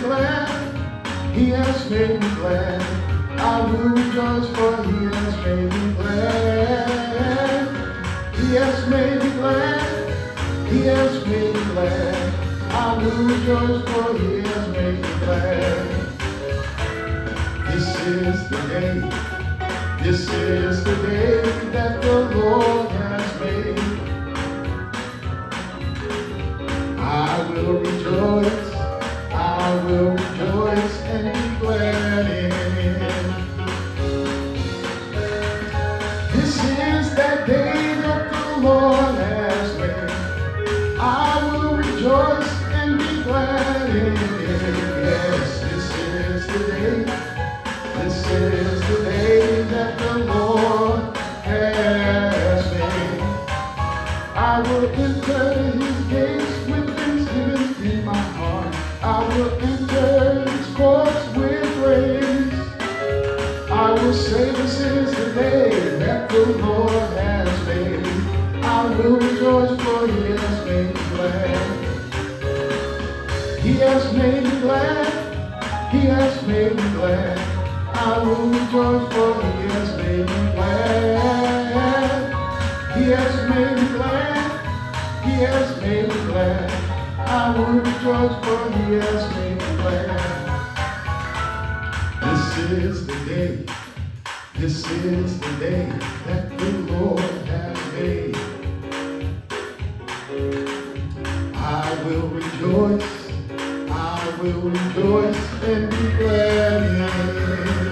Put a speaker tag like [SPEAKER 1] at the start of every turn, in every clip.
[SPEAKER 1] glad. He has made me glad. I will rejoice for he has made me glad. He has made me glad. He has made me glad. I will rejoice for he has made me glad. This is the day. This is the day that the Lord has made. I will rejoice. Rejoice rejoice for he has made me glad. He has made me glad. He has made me glad. I will rejoice for he has made me glad. He has made me glad. He has made me glad. I will rejoice for he has made me glad. This is the day. This is the day that the Lord has made. I will rejoice. I will rejoice and be glad in it.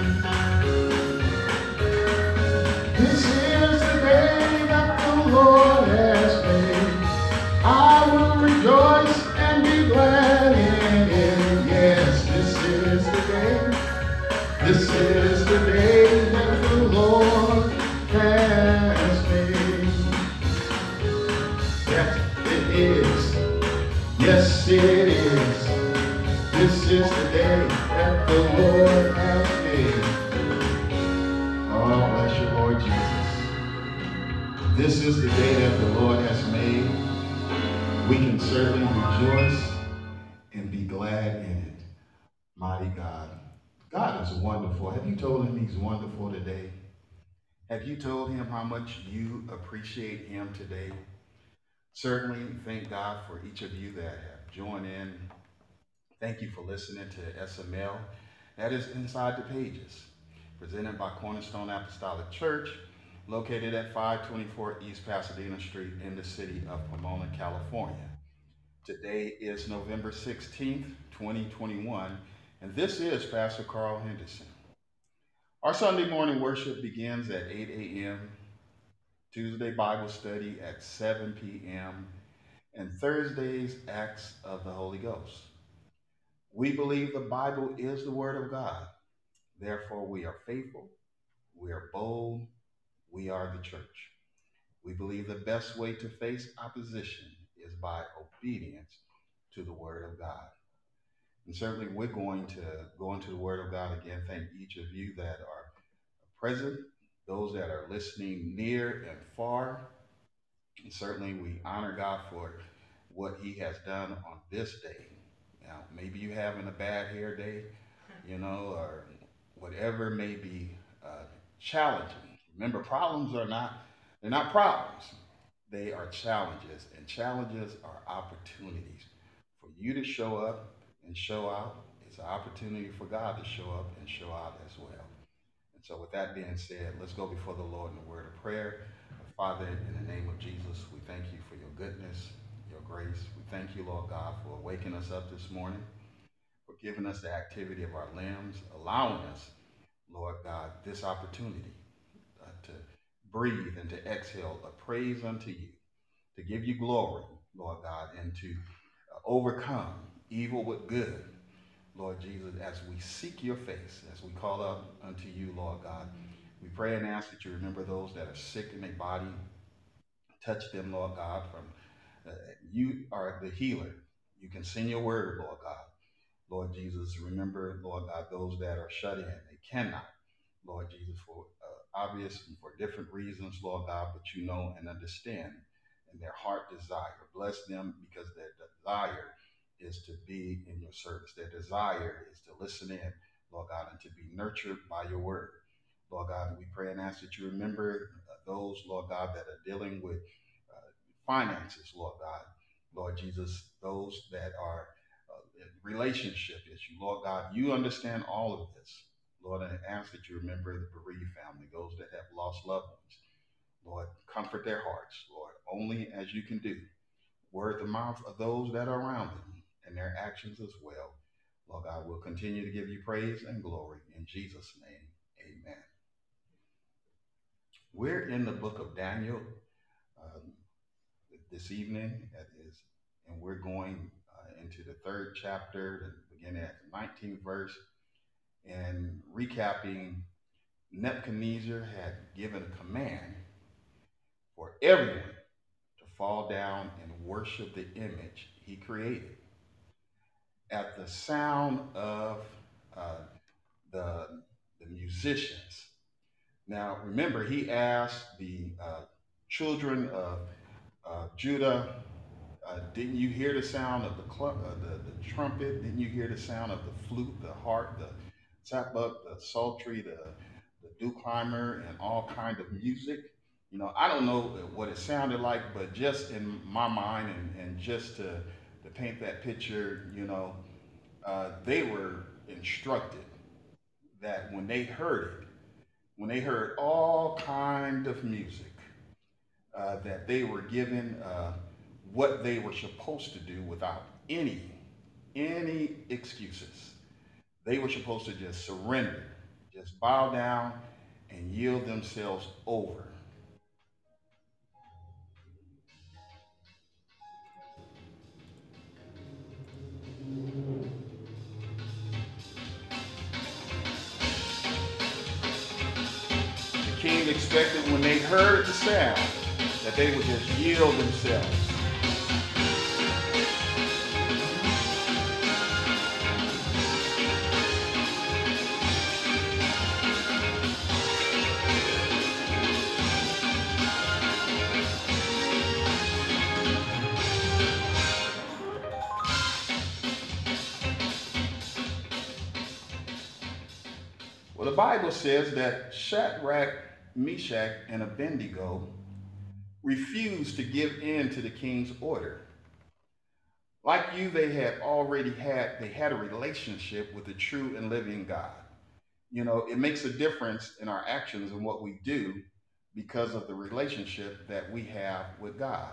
[SPEAKER 1] This is the day that the Lord has made. We can certainly rejoice and be glad in it. Mighty God. God is wonderful. Have you told him he's wonderful today? Have you told him how much you appreciate him today? Certainly, thank God for each of you that have joined in. Thank you for listening to SML. That is Inside the Pages, presented by Cornerstone Apostolic Church, located at 524 East Pasadena Street in the city of Pomona, California. Today is November 16th, 2021, and this is Pastor Carl Henderson. Our Sunday morning worship begins at 8 a.m., Tuesday Bible study at 7 p.m., and Thursdays Acts of the Holy Ghost. We believe the Bible is the Word of God. Therefore, we are faithful, we are bold, we are the church. We believe the best way to face opposition is by obedience to the Word of God. And certainly, we're going to go into the Word of God again. Thank each of you that are present, those that are listening near and far. And certainly, we honor God for what He has done on this day. Now, maybe you're having a bad hair day, you know, or whatever may be uh, challenging. Remember, problems are not they're not problems. they are challenges, and challenges are opportunities for you to show up and show out. It's an opportunity for God to show up and show out as well. And so, with that being said, let's go before the Lord in a word of prayer. Father, in the name of Jesus, we thank you for your goodness, your grace. We thank you, Lord God, for waking us up this morning, for giving us the activity of our limbs, allowing us, Lord God, this opportunity breathe and to exhale a praise unto you, to give you glory, Lord God, and to uh, overcome evil with good, Lord Jesus, as we seek your face, as we call out unto you, Lord God. We pray and ask that you remember those that are sick in their body. Touch them, Lord God, from uh, you are the healer. You can send your word, Lord God. Lord Jesus, remember, Lord God, those that are shut in. They cannot, Lord Jesus, for obvious and for different reasons, Lord God, but you know and understand and their heart desire. Bless them because their desire is to be in your service. Their desire is to listen in, Lord God, and to be nurtured by your word. Lord God, we pray and ask that you remember uh, those, Lord God, that are dealing with uh, finances, Lord God. Lord Jesus, those that are uh, in relationship issue, Lord God, you understand all of this. Lord, I ask that you remember the bereaved family, those that have lost loved ones. Lord, comfort their hearts, Lord, only as you can do. Word the mouth of those that are around them and their actions as well. Lord God, we'll continue to give you praise and glory. In Jesus' name, amen. We're in the book of Daniel um, this evening, and we're going uh, into the third chapter, beginning at the 19th verse and recapping, Nebuchadnezzar had given a command for everyone to fall down and worship the image he created. At the sound of uh, the, the musicians. Now, remember, he asked the uh, children of uh, Judah uh, didn't you hear the sound of the, cl- uh, the, the trumpet? Didn't you hear the sound of the flute, the harp, the tabuk, the psaltery, the, the dulcimer, and all kind of music. You know, I don't know what it sounded like, but just in my mind and, and just to, to paint that picture, you know, uh, they were instructed that when they heard it, when they heard all kind of music, uh, that they were given uh, what they were supposed to do without any any excuses. They were supposed to just surrender, just bow down and yield themselves over. The king expected when they heard the sound that they would just yield themselves Bible says that Shadrach, Meshach, and Abednego refused to give in to the king's order. Like you, they had already had, they had a relationship with the true and living God. You know, it makes a difference in our actions and what we do because of the relationship that we have with God.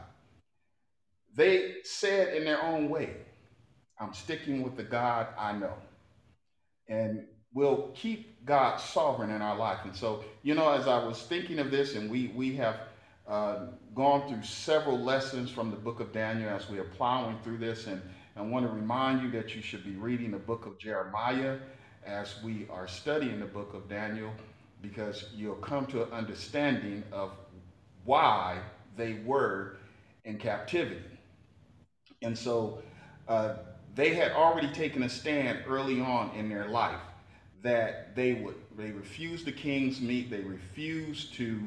[SPEAKER 1] They said in their own way, I'm sticking with the God I know. And we'll keep God sovereign in our life. And so, you know, as I was thinking of this, and we we have uh, gone through several lessons from the book of Daniel as we are plowing through this, and I want to remind you that you should be reading the book of Jeremiah as we are studying the book of Daniel, because you'll come to an understanding of why they were in captivity. And so uh, they had already taken a stand early on in their life that they would they refused the king's meat, they refused to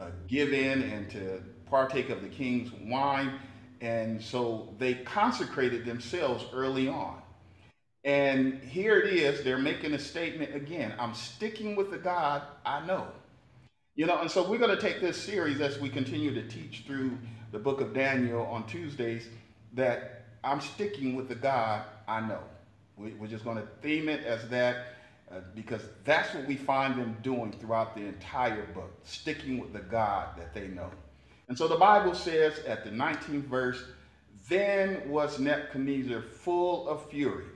[SPEAKER 1] uh, give in and to partake of the king's wine, and so they consecrated themselves early on. And here it is, they're making a statement again. I'm sticking with the God I know. You know, and so we're going to take this series as we continue to teach through the book of Daniel on Tuesdays that I'm sticking with the God I know. We're just going to theme it as that uh, because that's what we find them doing throughout the entire book, sticking with the God that they know. And so the Bible says at the 19th verse, then was Nebuchadnezzar full of fury,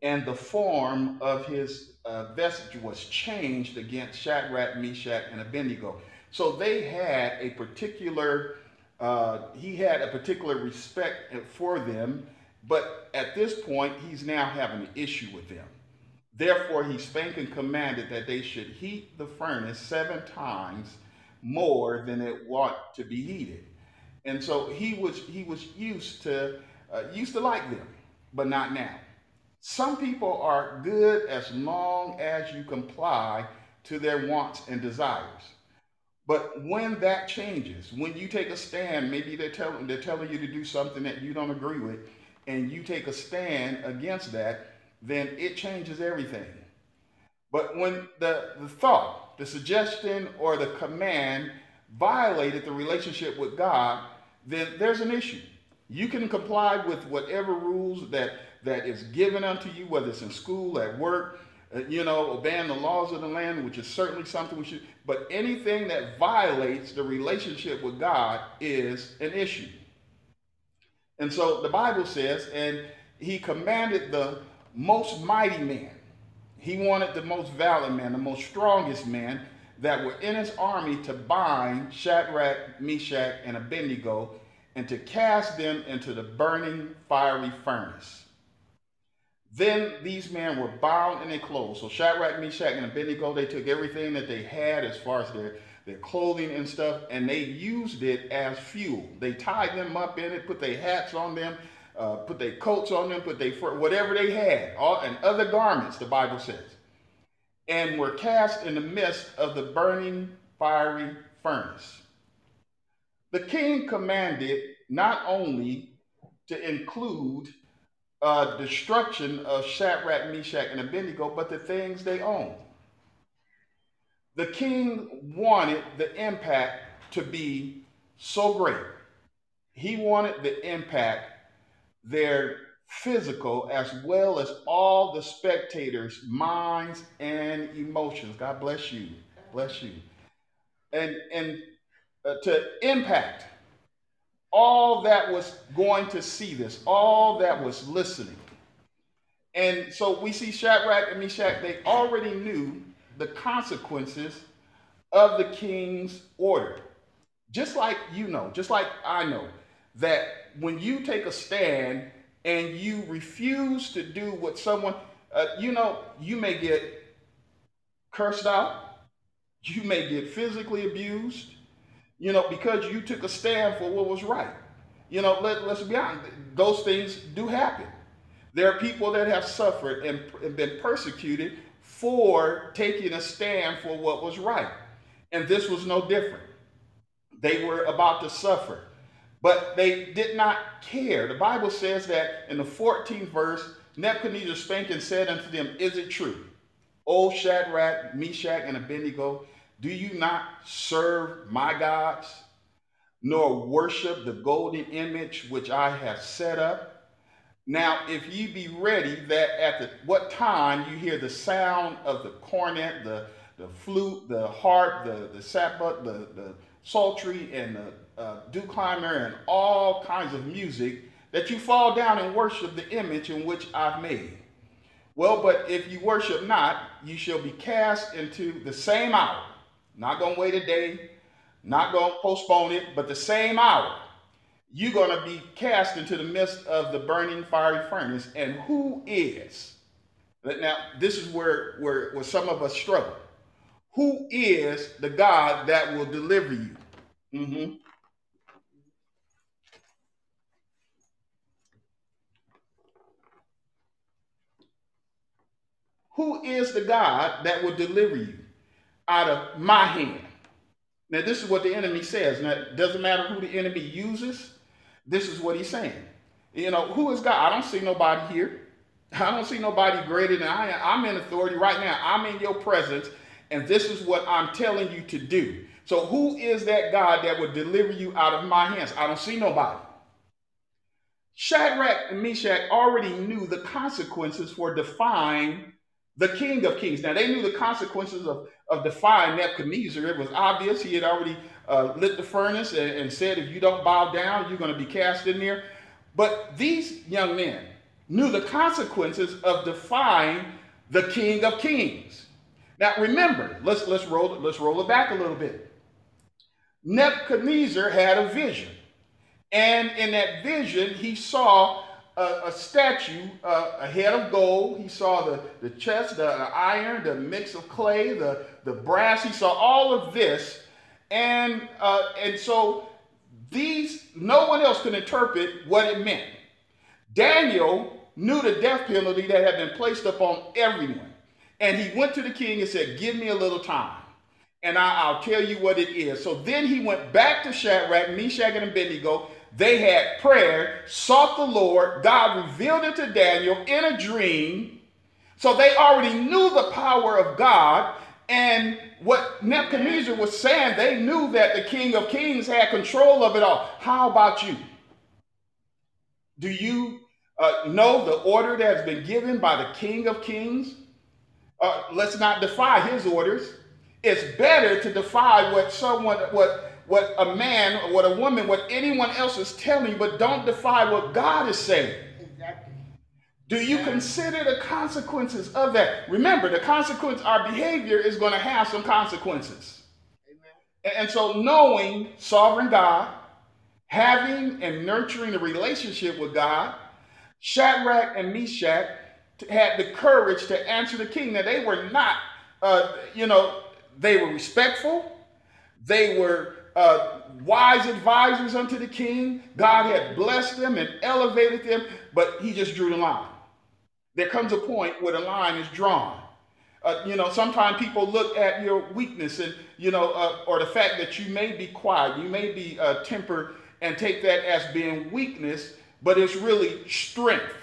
[SPEAKER 1] and the form of his uh, vestige was changed against Shadrach, Meshach, and Abednego. So they had a particular, uh, he had a particular respect for them, but at this point, he's now having an issue with them. Therefore, he spake and commanded that they should heat the furnace seven times more than it ought to be heated. And so he was he was used to uh, used to like them, but not now. Some people are good as long as you comply to their wants and desires. But when that changes, when you take a stand, maybe they're telling they're telling you to do something that you don't agree with, and you take a stand against that, then it changes everything. But when the, the thought, the suggestion, or the command violated the relationship with God, then there's an issue. You can comply with whatever rules that, that is given unto you, whether it's in school, at work, uh, you know, obeying the laws of the land, which is certainly something we should, but anything that violates the relationship with God is an issue. And so the Bible says, and he commanded the most mighty man. He wanted the most valiant man, the most strongest man that were in his army to bind Shadrach, Meshach, and Abednego and to cast them into the burning fiery furnace. Then these men were bound in their clothes. So Shadrach, Meshach, and Abednego, they took everything that they had as far as their, their clothing and stuff, and they used it as fuel. They tied them up in it, put their hats on them, uh, put their coats on them, put their whatever they had, all, and other garments, the Bible says, and were cast in the midst of the burning fiery furnace. The king commanded not only to include uh, destruction of Shadrach, Meshach, and Abednego, but the things they owned. The king wanted the impact to be so great. He wanted the impact their physical as well as all the spectators' minds and emotions. God bless you. Bless you. And, and uh, to impact all that was going to see this, all that was listening. And so we see Shadrach and Meshach, they already knew the consequences of the king's order. Just like you know, just like I know, that when you take a stand and you refuse to do what someone, uh, you know, you may get cursed out, you may get physically abused, you know, because you took a stand for what was right. You know, let, let's be honest, those things do happen. There are people that have suffered and, and been persecuted for taking a stand for what was right. And this was no different. They were about to suffer. But they did not care. The Bible says that in the 14th verse, Nebuchadnezzar spake and said unto them, Is it true? O Shadrach, Meshach, and Abednego, do you not serve my gods, nor worship the golden image which I have set up? Now, if ye be ready, that at the, what time you hear the sound of the cornet, the, the flute, the harp, the, the sabbath, the, the psaltery, and the uh, dulcimer and all kinds of music that you fall down and worship the image in which I've made. Well, but if you worship not, you shall be cast into the same hour. Not to wait a day, not to postpone it, but the same hour. You're to be cast into the midst of the burning fiery furnace. And who is? Now, this is where, where, where some of us struggle. Who is the God that will deliver you? Mm-hmm. Who is the God that will deliver you out of my hand? Now, this is what the enemy says. Now, it doesn't matter who the enemy uses, this is what he's saying. You know, who is God? I don't see nobody here. I don't see nobody greater than I am. I'm in authority right now. I'm in your presence, and this is what I'm telling you to do. So, who is that God that would deliver you out of my hands? I don't see nobody. Shadrach and Meshach already knew the consequences for defying the King of Kings. Now, they knew the consequences of, of defying Nebuchadnezzar. It was obvious. He had already uh, lit the furnace and, and said, if you don't bow down, you're going to be cast in there. But these young men knew the consequences of defying the King of Kings. Now remember, let's let's roll let's roll it back a little bit. Nebuchadnezzar had a vision, and in that vision he saw a, a statue, uh, a head of gold. He saw the the chest, the iron, the mix of clay, the the brass. He saw all of this, and uh, and so these no one else could interpret what it meant. Daniel knew the death penalty that had been placed upon everyone. And he went to the king and said, Give me a little time, and I, will tell you what it is. So then he went back to Shadrach, Meshach, and Abednego. They had prayer, sought the Lord. God revealed it to Daniel in a dream. So they already knew the power of God. And what Nebuchadnezzar was saying, they knew that the King of Kings had control of it all. How about you? Do you uh, know the order that has been given by the King of Kings? Uh, let's not defy his orders. It's better to defy what someone, what what a man, what a woman, what anyone else is telling you, but don't defy what God is saying. Exactly. Do you yeah. consider the consequences of that? Remember, the consequence, our behavior is going to have some consequences. Amen. And so, knowing sovereign God, having and nurturing a relationship with God, Shadrach and Meshach had the courage to answer the king. Now, they were not, uh, you know, they were respectful. They were uh, wise advisors unto the king. God had blessed them and elevated them, but he just drew the line. There comes a point where the line is drawn. Uh, you know, sometimes people look at your weakness and, you know, uh, or the fact that you may be quiet, you may be uh, tempered, and take that as being weakness but it's really strength.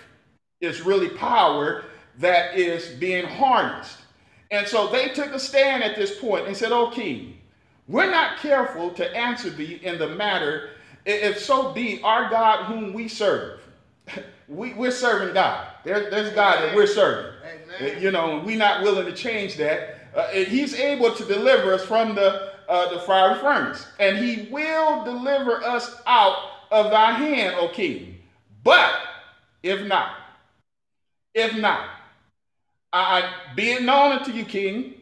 [SPEAKER 1] It's really power that is being harnessed. And so they took a stand at this point and said, "Oh, king, we're not careful to answer thee in the matter, if so be our God whom we serve. we, are serving God. There, there's God that we're serving. Amen. You know, we're not willing to change that. Uh, he's able to deliver us from the, uh, the fiery furnace, and he will deliver us out of thy hand, O king. But if not, if not, I be it known unto you, King,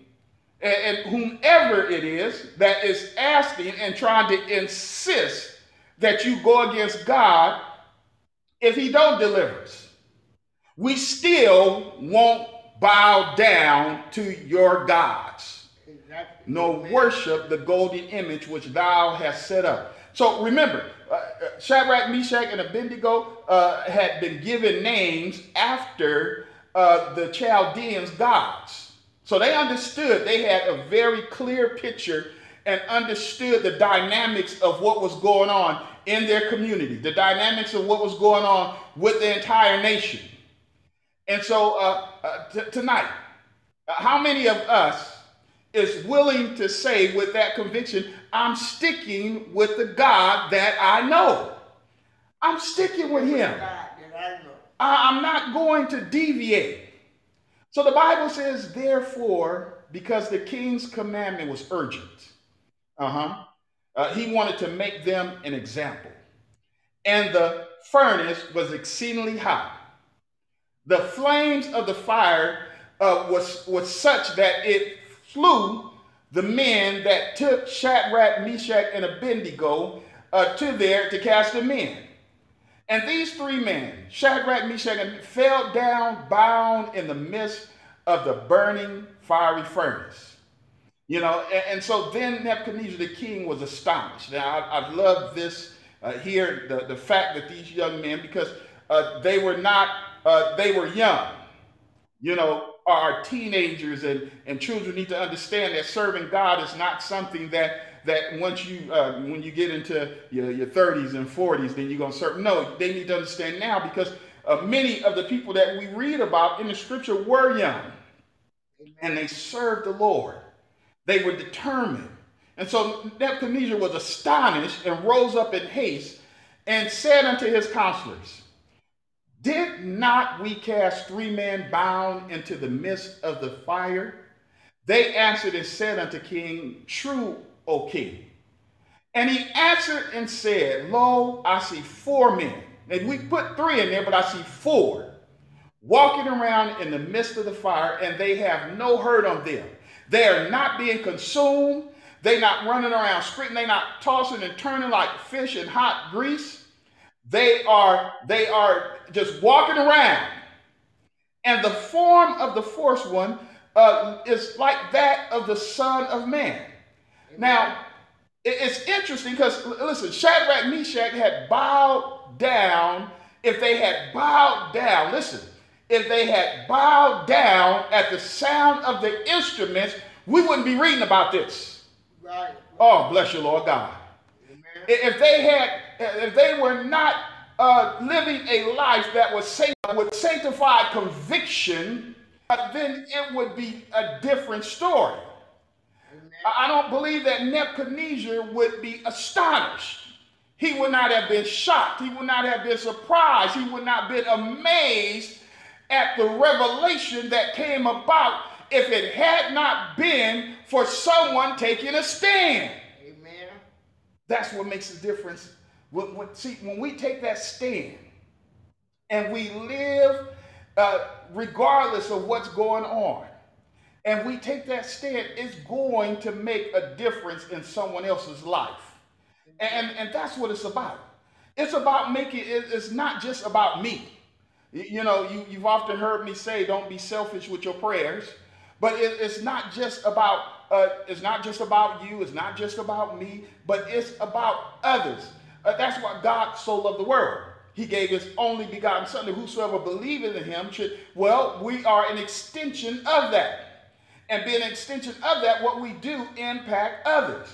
[SPEAKER 1] and, and whomever it is that is asking and trying to insist that you go against God, if he don't deliver us, we still won't bow down to your gods, exactly. nor worship the golden image which thou hast set up. So remember, uh, Shadrach, Meshach, and Abednego uh, had been given names after uh, the Chaldeans' gods. So they understood, they had a very clear picture and understood the dynamics of what was going on in their community, the dynamics of what was going on with the entire nation. And so uh, uh, t- tonight, uh, how many of us is willing to say with that conviction, I'm sticking with the God that I know. I'm sticking with him. I'm not going to deviate. So the Bible says, therefore, because the king's commandment was urgent, uh-huh, uh, he wanted to make them an example. And the furnace was exceedingly hot. The flames of the fire uh, was, was such that it flew the men that took Shadrach, Meshach, and Abednego uh, to there to cast them in. And these three men, Shadrach, Meshach, and fell down bound in the midst of the burning fiery furnace. You know, and, and so then Nebuchadnezzar the king was astonished. Now, I, I love this uh, here, the, the fact that these young men, because uh, they were not, uh, they were young. You know, our teenagers and, and children need to understand that serving God is not something that that once you uh, when you get into your, your 30s and 40s then you're going to serve. No they need to understand now because uh, many of the people that we read about in the scripture were young. And they served the lord. They were determined. And so Nebuchadnezzar was astonished and rose up in haste and said unto his counselors, Did not we cast three men bound into the midst of the fire? They answered and said unto King, True, O king. And he answered and said, Lo, I see four men. And we put three in there, but I see four walking around in the midst of the fire, and they have no hurt on them. They are not being consumed. They're not running around screaming. They're not tossing and turning like fish in hot grease. They are, they are just walking around. And the form of the fourth one uh, is like that of the Son of Man. Amen. Now, it's interesting because, listen, Shadrach, Meshach had bowed down. If they had bowed down, listen, if they had bowed down at the sound of the instruments, we wouldn't be reading about this. Right. Oh, bless you, Lord God. Amen. If they had, if they were not uh, living a life that was with sanctified conviction, then it would be a different story. Amen. I don't believe that Nebuchadnezzar would be astonished. He would not have been shocked. He would not have been surprised. He would not have been amazed at the revelation that came about if it had not been for someone taking a stand. Amen. That's what makes the difference. See, when we take that stand and we live uh, regardless of what's going on, and we take that stand, it's going to make a difference in someone else's life. And, and that's what it's about. It's about making it's not just about me. You know, you, you've often heard me say, don't be selfish with your prayers. But it, it's not just about uh, it's not just about you. It's not just about me. But it's about others. Uh, that's why God so loved the world. He gave his only begotten Son, that whosoever believeth in him should. Well, we are an extension of that, and being an extension of that, what we do impact others.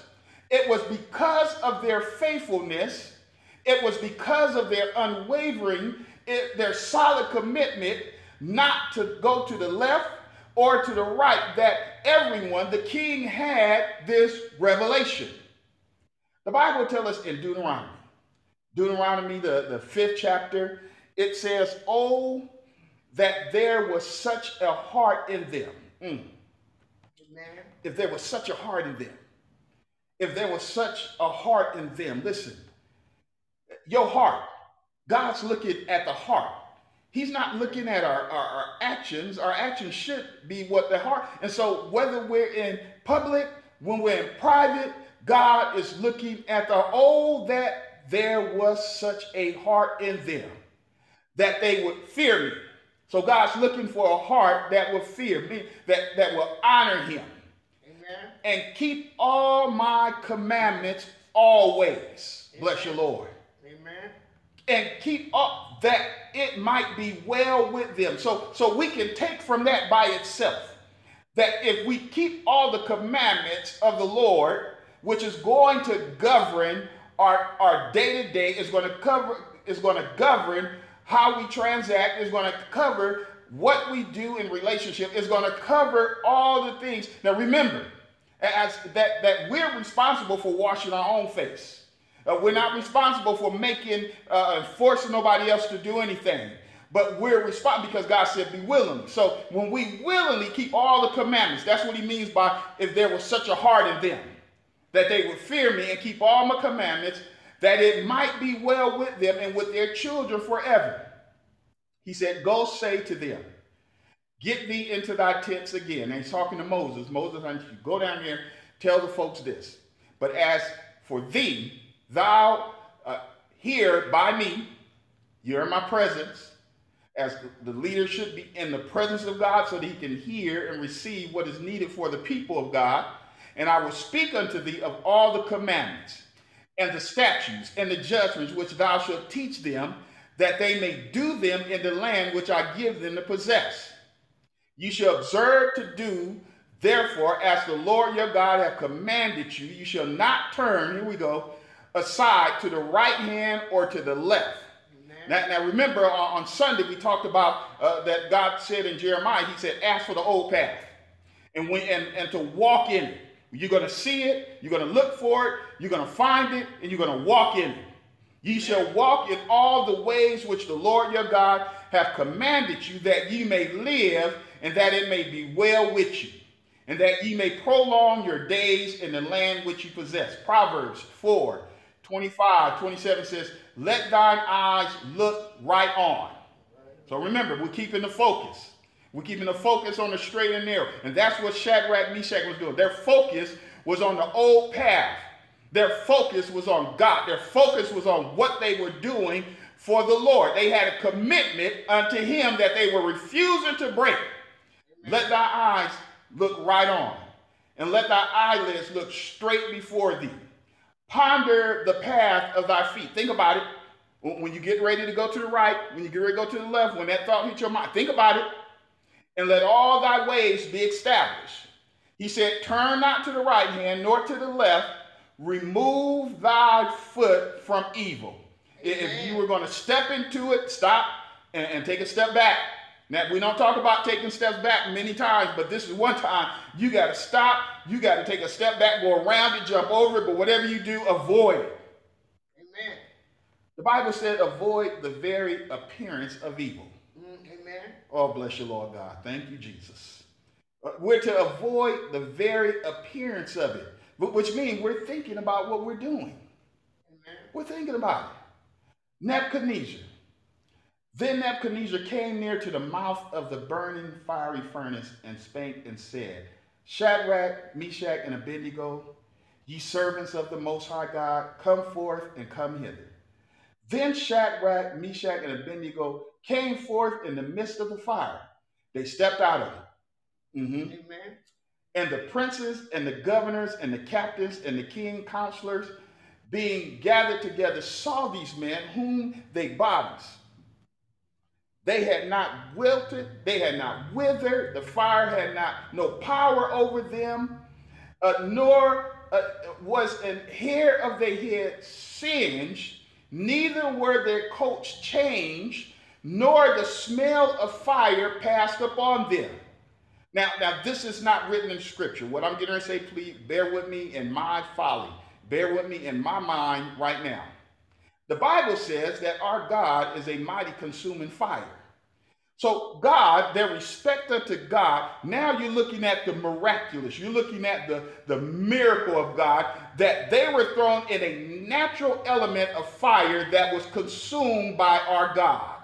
[SPEAKER 1] It was because of their faithfulness. It was because of their unwavering it, their solid commitment not to go to the left or to the right that everyone, the king had this revelation. The Bible tells us in Deuteronomy, Deuteronomy, the, the fifth chapter, it says, Oh, that there was such a heart in them. Mm. If there was such a heart in them. If there was such a heart in them. Listen, your heart, God's looking at the heart. He's not looking at our, our, our, actions. Our actions should be what the heart. And so, whether we're in public, when we're in private, God is looking at the oh, that there was such a heart in them that they would fear me. So, God's looking for a heart that will fear me, that, that will honor Him, Amen. and keep all my commandments always. Amen. Bless your Lord Amen. and keep up that it might be well with them. So, so we can take from that by itself that if we keep all the commandments of the Lord, which is going to govern our, our day-to-day, is going to cover, is going to govern how we transact, is going to cover what we do in relationship, is going to cover all the things. Now remember, as that, that we're responsible for washing our own face. Uh, we're not responsible for making, uh, forcing nobody else to do anything. But we're responsible because God said, be willing. So when we willingly keep all the commandments, that's what he means by if there was such a heart in them, that they would fear me and keep all my commandments, that it might be well with them and with their children forever. He said, Go say to them, Get thee into thy tents again. And he's talking to Moses. Moses, I need you go down here, tell the folks this. But as for thee, Thou uh, here by me, you're in my presence, as the leader should be in the presence of God so that he can hear and receive what is needed for the people of God. And I will speak unto thee of all the commandments and the statutes and the judgments which thou shalt teach them, that they may do them in the land which I give them to possess. You shall observe to do, therefore, as the Lord your God hath commanded you. You shall not turn, here we go, aside to the right hand or to the left. Now, now, remember on, on, Sunday we talked about uh, that God said in Jeremiah, He said, "Ask for the old path, and when and, and to walk in it." You're going to see it, you're going to look for it, you're going to find it, and you're going to walk in it. Ye shall walk in all the ways which the Lord your God hath commanded you, that ye may live, and that it may be well with you, and that ye may prolong your days in the land which you possess. Proverbs 4 25, 27 says, Let thine eyes look right on. So remember, we're keeping the focus. We're keeping the focus on the straight and narrow. And that's what Shadrach, Meshach was doing. Their focus was on the old path. Their focus was on God. Their focus was on what they were doing for the Lord. They had a commitment unto Him that they were refusing to break. Amen. Let thy eyes look right on, and let thy eyelids look straight before thee. Ponder the path of thy feet. Think about it. When you get ready to go to the right, when you get ready to go to the left, when that thought hits your mind, think about it and let all thy ways be established. He said, Turn not to the right hand nor to the left, remove thy foot from evil. Amen. If you were going to step into it, stop and, and take a step back. Now, we don't talk about taking steps back many times, but this is one time you got to stop. You got to take a step back, go around it, jump over it, but whatever you do, avoid it. Amen. The Bible said, avoid the very appearance of evil. Oh, bless you, Lord God. Thank you, Jesus. Uh, we're to avoid the very appearance of it, which means we're thinking about what we're doing. We're thinking about it. Nebuchadnezzar. Then Nebuchadnezzar came near to the mouth of the burning fiery furnace and spake and said, Shadrach, Meshach, and Abednego, ye servants of the Most High God, come forth and come hither. Then Shadrach, Meshach, and Abednego came forth in the midst of the fire. They stepped out of it. Mm-hmm. Amen. And the princes and the governors and the captains and the king counselors being gathered together saw these men whom they bodies. They had not wilted, they had not withered, the fire had not no power over them, uh, nor uh, was an hair of their head singed, neither were their coats changed, nor the smell of fire passed upon them. Now, now this is not written in scripture. What I'm getting to say, please bear with me in my folly. Bear with me in my mind right now. The Bible says that our God is a mighty consuming fire. So, God, their respect unto God, now you're looking at the miraculous. You're looking at the, the miracle of God that they were thrown in a natural element of fire that was consumed by our God.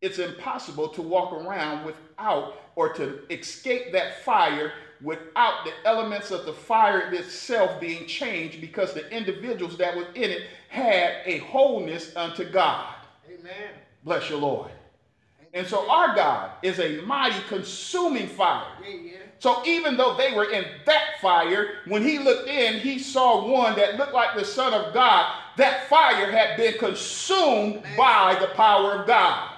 [SPEAKER 1] It's impossible to walk around without or to escape that fire without the elements of the fire itself being changed because the individuals that were in it had a wholeness unto God. Amen. Bless your Lord. And so our God is a mighty consuming fire. Yeah, yeah. So even though they were in that fire, when he looked in, he saw one that looked like the Son of God. That fire had been consumed Amen. by the power of God.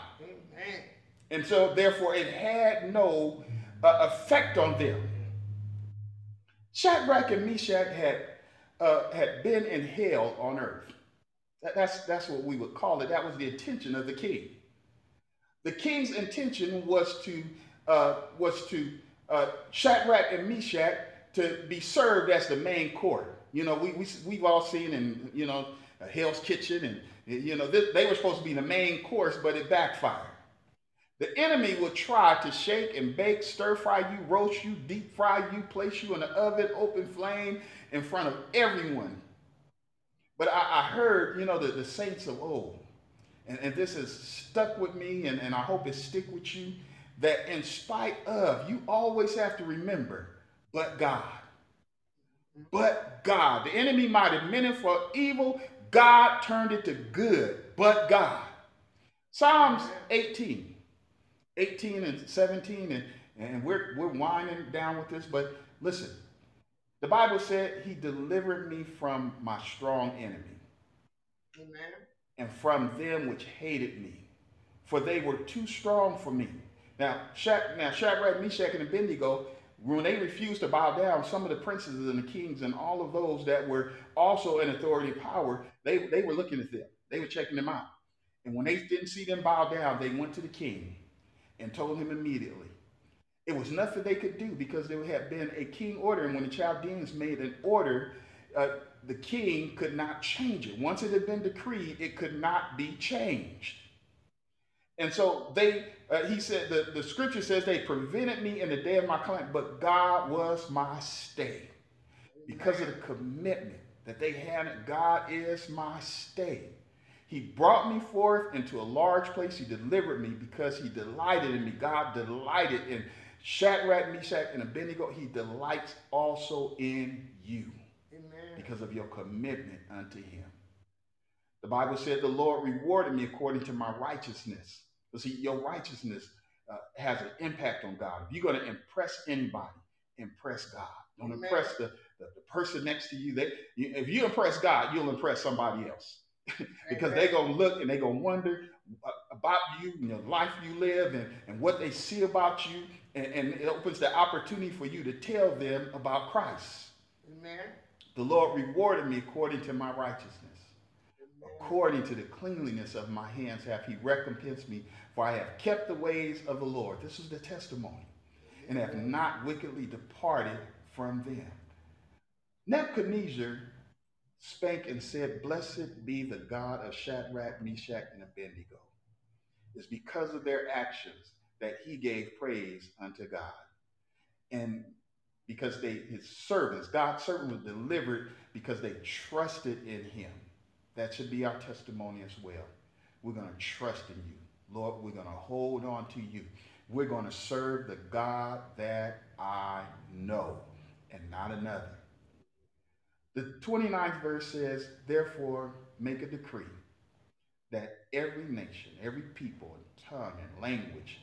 [SPEAKER 1] And so, therefore, it had no uh, effect on them. Shadrach and Meshach had, uh, had been in hell on earth. That, that's, that's what we would call it. That was the intention of the king. The king's intention was to, uh, was to uh, Shadrach and Meshach to be served as the main court. You know, we, we, we've all seen in, you know, Hell's Kitchen, and, you know, they, they were supposed to be the main course, but it backfired. The enemy will try to shake and bake, stir fry you, roast you, deep fry you, place you in the oven, open flame in front of everyone. But I, I heard, you know, the, the saints of old, and, and this has stuck with me, and, and I hope it stick with you, that in spite of, you always have to remember, but God. But God. The enemy might have meant it for evil. God turned it to good, but God. Psalms 18. 18 and 17, and, and we're, we're winding down with this, but listen. The Bible said he delivered me from my strong enemy. Amen. And from them which hated me, for they were too strong for me. Now, Shaq, now Shadrach, Meshach, and Abednego, when they refused to bow down, some of the princes and the kings and all of those that were also in authority and power, they, they were looking at them. They were checking them out. And when they didn't see them bow down, they went to the king and told him immediately. It was nothing they could do because there had been a king order, and when the Chaldeans made an order, uh, the king could not change it. Once it had been decreed, it could not be changed. And so they, uh, he said, the, the scripture says they prevented me in the day of my calamity, but God was my stay. Because of the commitment that they had, God is my stay. He brought me forth into a large place. He delivered me because he delighted in me. God delighted in Shadrach, Meshach, and Abednego. He delights also in you Amen. because of your commitment unto him. The Bible said the Lord rewarded me according to my righteousness. But see, your righteousness uh, has an impact on God. If you're going to impress anybody, impress God. Don't Amen. impress the, the, the, person next to you. They, if you impress God, you'll impress somebody else. because they're going to look and they're going to wonder about you and the life you live and, and what they see about you. And, and it opens the opportunity for you to tell them about Christ. Amen. The Lord rewarded me according to my righteousness. According to the cleanliness of my hands have he recompensed me, for I have kept the ways of the Lord. This is the testimony, and have not wickedly departed from them. Nebuchadnezzar spake and said, Blessed be the God of Shadrach, Meshach, and Abednego. It's because of their actions that he gave praise unto God. And because they his servants, God's servant was delivered because they trusted in him. That should be our testimony as well. We're going to trust in you. Lord, we're going to hold on to you. We're going to serve the God that I know and not another. The 29th verse says, Therefore, make a decree that every nation, every people, and tongue, and language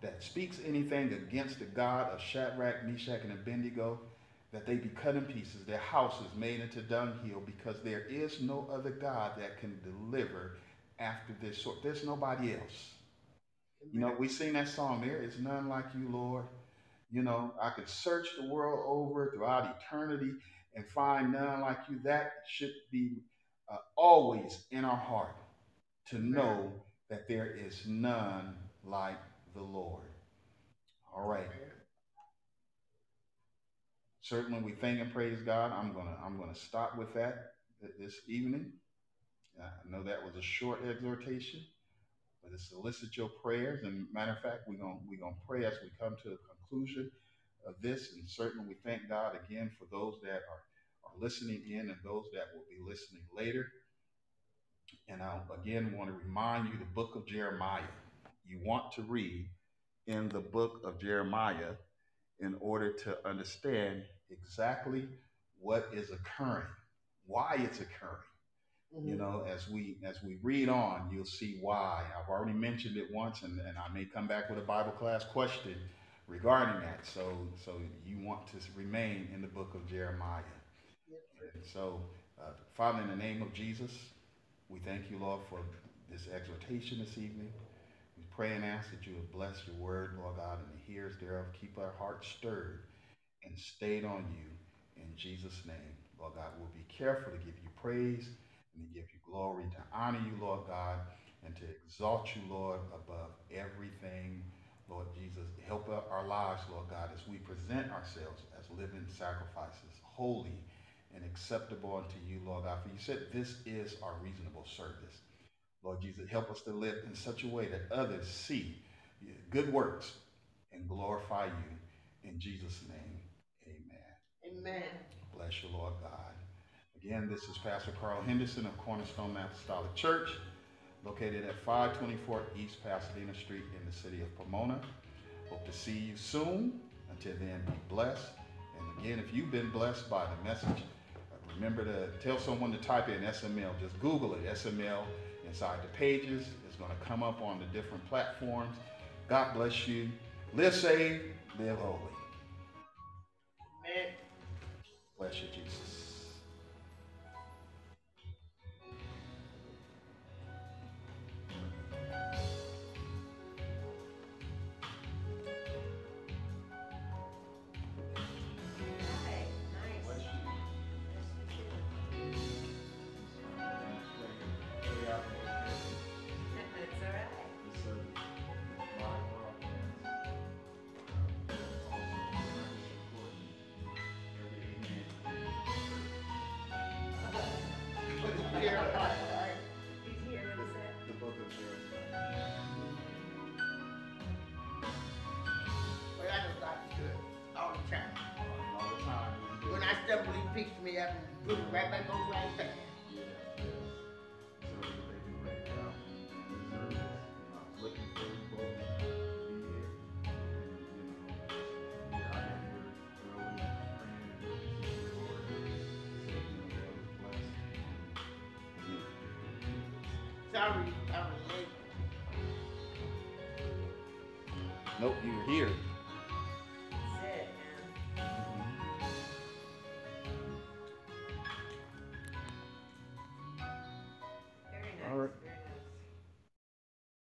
[SPEAKER 1] that speaks anything against the God of Shadrach, Meshach, and Abednego, that they be cut in pieces, their houses made into dunghill, because there is no other God that can deliver after this sort. There's nobody else. You know, we sing that song, There is none like you, Lord. You know, I could search the world over throughout eternity and find none like you. That should be uh, always in our heart to know that there is none like the Lord. All right. Certainly, we thank and praise God. I'm gonna I'm gonna stop with that this evening. I know that was a short exhortation, but it solicits your prayers. And matter of fact, we're gonna we're gonna pray as we come to a conclusion of this. And certainly, we thank God again for those that are are listening in and those that will be listening later. And I again want to remind you the book of Jeremiah. You want to read in the book of Jeremiah in order to understand exactly what is occurring, why it's occurring. Mm-hmm. You know, as we as we read on, you'll see why. I've already mentioned it once, and, and I may come back with a Bible class question regarding that. So so you want to remain in the book of Jeremiah. And so, uh, Father, in the name of Jesus, we thank you, Lord, for this exhortation this evening. We pray and ask that you would bless your word, Lord God, and the hearers thereof. Keep our hearts stirred and stayed on you. In Jesus' name, Lord God, we'll be careful to give you praise and to give you glory, to honor you, Lord God, and to exalt you, Lord, above everything. Lord Jesus, help our lives, Lord God, as we present ourselves as living sacrifices, holy and acceptable unto you, Lord God. For you said this is our reasonable service. Lord Jesus, help us to live in such a way that others see good works and glorify you. In Jesus' name, amen.
[SPEAKER 2] Amen.
[SPEAKER 1] Bless you, Lord God. Again, this is Pastor Carl Henderson of Cornerstone Apostolic Church, located at 524 East Pasadena Street in the city of Pomona. Hope to see you soon. Until then, be blessed. And again, if you've been blessed by the message, remember to tell someone to type in SML. Just Google it, SML inside the pages. It's going to come up on the different platforms. God bless you. Live safe, live holy.
[SPEAKER 2] Amen.
[SPEAKER 1] Bless you, Jesus. Nope, you're here.